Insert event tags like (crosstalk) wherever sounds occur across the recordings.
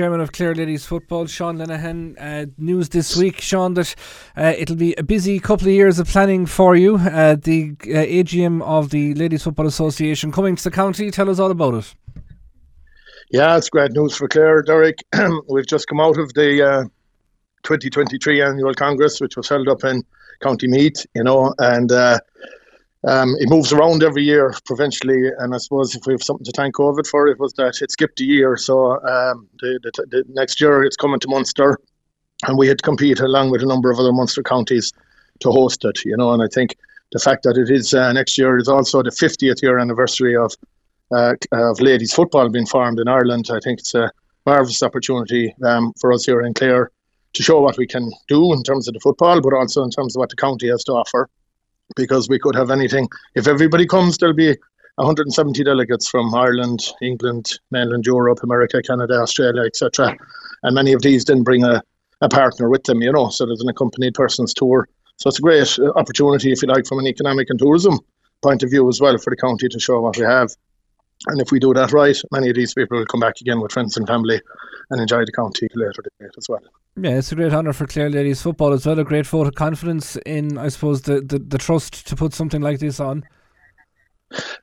chairman of Clare Ladies Football, Sean Lenihan. Uh, news this week, Sean, that uh, it'll be a busy couple of years of planning for you. Uh, the uh, AGM of the Ladies Football Association coming to the county. Tell us all about it. Yeah, it's great news for Clare, Derek. (clears throat) We've just come out of the uh, 2023 annual congress, which was held up in County Meath, you know, and uh, um, it moves around every year provincially, and I suppose if we have something to thank COVID for, it was that it skipped a year. So um, the, the, the, next year it's coming to Munster, and we had to compete along with a number of other Munster counties to host it. You know, and I think the fact that it is uh, next year is also the 50th year anniversary of uh, of ladies football being formed in Ireland. I think it's a marvellous opportunity um, for us here in Clare to show what we can do in terms of the football, but also in terms of what the county has to offer because we could have anything. If everybody comes, there'll be 170 delegates from Ireland, England, mainland Europe, America, Canada, Australia, etc. And many of these didn't bring a, a partner with them, you know, so there's an accompanied person's tour. So it's a great uh, opportunity, if you like, from an economic and tourism point of view as well for the county to show what we have. And if we do that right, many of these people will come back again with friends and family and enjoy the county later date as well. Yeah, it's a great honour for Clare Ladies football as well. A great vote of confidence in, I suppose, the, the, the trust to put something like this on.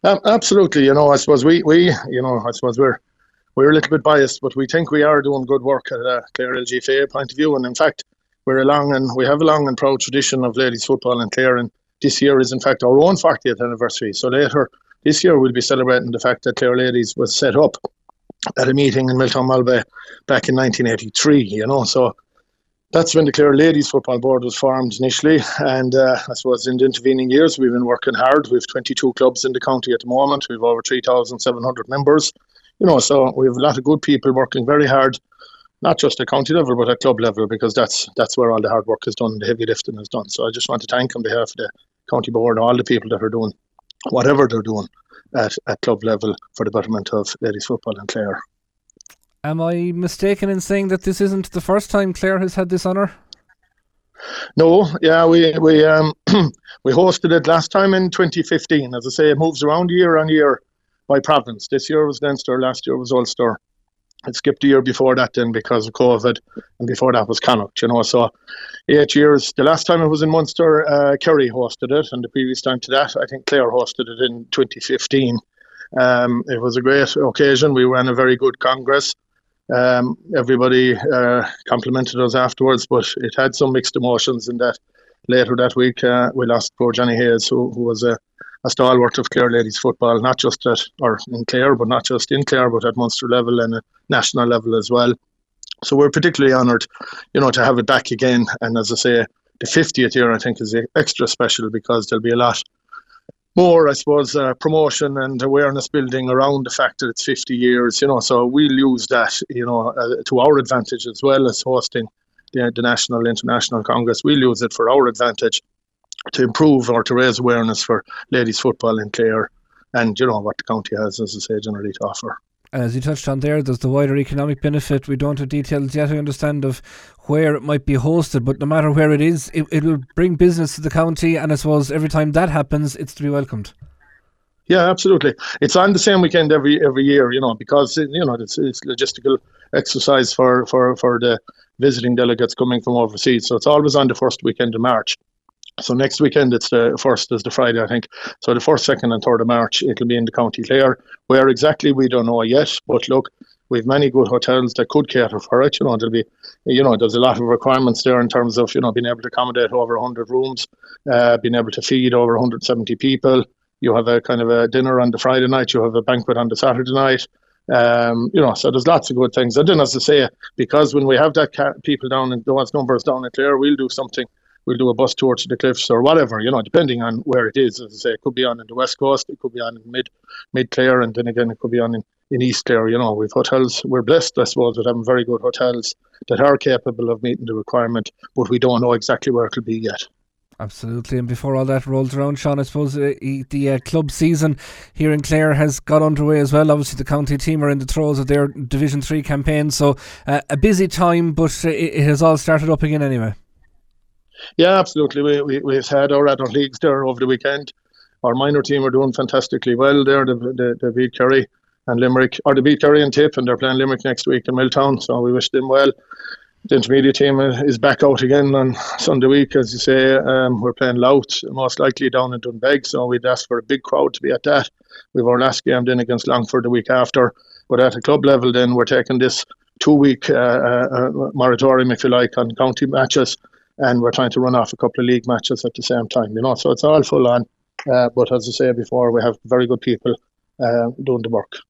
Um, absolutely, you know, I suppose we, we, you know, I suppose we're we're a little bit biased, but we think we are doing good work at a Clare LGFA point of view. And in fact, we're a long and we have a long and proud tradition of ladies football in Clare. And this year is in fact our own 40th anniversary. So later this year we'll be celebrating the fact that Clare Ladies was set up at a meeting in Miltown Malbay back in 1983. You know, so that's when the Clare Ladies Football Board was formed initially. And uh, I suppose in the intervening years, we've been working hard. We have 22 clubs in the county at the moment. We've over 3,700 members. You know, so we have a lot of good people working very hard, not just at county level, but at club level, because that's that's where all the hard work is done, the heavy lifting is done. So I just want to thank on behalf of the county board and all the people that are doing whatever they're doing at, at club level for the betterment of ladies football in Clare. Am I mistaken in saying that this isn't the first time Clare has had this honour? No, yeah, we we um (clears throat) we hosted it last time in 2015. As I say, it moves around year on year by province. This year was Leinster, last year was Ulster. It skipped a year before that then because of COVID, and before that was Connacht, you know. So eight years. The last time it was in Munster, uh, Kerry hosted it, and the previous time to that, I think Clare hosted it in 2015. Um, it was a great occasion. We ran a very good congress. Um, everybody uh, complimented us afterwards, but it had some mixed emotions in that later that week uh, we lost poor Johnny Hayes, who, who was a, a stalwart of Clare ladies football, not just at or in Clare, but not just in Clare, but at Munster level and a national level as well. So we're particularly honoured, you know, to have it back again. And as I say, the 50th year I think is extra special because there'll be a lot more, I suppose, uh, promotion and awareness building around the fact that it's 50 years, you know. So we'll use that, you know, uh, to our advantage as well as hosting the, the National International Congress. We'll use it for our advantage to improve or to raise awareness for ladies football in Clare and, you know, what the county has, as I say, generally to offer as you touched on there, there's the wider economic benefit. We don't have details yet, I understand, of where it might be hosted, but no matter where it is, it, it will bring business to the county, and I suppose every time that happens, it's to be welcomed. Yeah, absolutely. It's on the same weekend every every year, you know, because you know it's it's logistical exercise for for for the visiting delegates coming from overseas. So it's always on the first weekend of March. So next weekend, it's the first is the Friday, I think. So the first, second, and third of March, it'll be in the County Clare. Where exactly we don't know yet, but look, we've many good hotels that could cater for it. You know, there'll be, you know, there's a lot of requirements there in terms of you know being able to accommodate over 100 rooms, uh, being able to feed over 170 people. You have a kind of a dinner on the Friday night. You have a banquet on the Saturday night. Um, you know, so there's lots of good things. And then, as I say, because when we have that ca- people down in those numbers down in Clare, we'll do something we'll do a bus tour to the cliffs or whatever, you know, depending on where it is. As I say, it could be on in the west coast, it could be on in mid mid Clare, and then again it could be on in, in East Clare. You know, we've hotels. We're blessed, I suppose, with having very good hotels that are capable of meeting the requirement, but we don't know exactly where it'll be yet. Absolutely, and before all that rolls around, Sean, I suppose uh, the uh, club season here in Clare has got underway as well. Obviously, the county team are in the throes of their Division Three campaign, so uh, a busy time, but uh, it, it has all started up again anyway. Yeah, absolutely. We, we, we've had our adult leagues there over the weekend. Our minor team are doing fantastically well there. They, they, they beat Kerry and Limerick, or they beat Kerry and Tip, and they're playing Limerick next week in Miltown. So we wish them well. The intermediate team is back out again on Sunday week, as you say. Um, we're playing Louth, most likely down in Doonbeg, so we'd ask for a big crowd to be at that. We've our last game then against Longford the week after. But at a club level, then we're taking this two week uh, uh, uh, moratorium, if you like, on county matches, and we're trying to run off a couple of league matches at the same time, you know. So it's all full on. Uh, but as I say before, we have very good people uh, doing the work.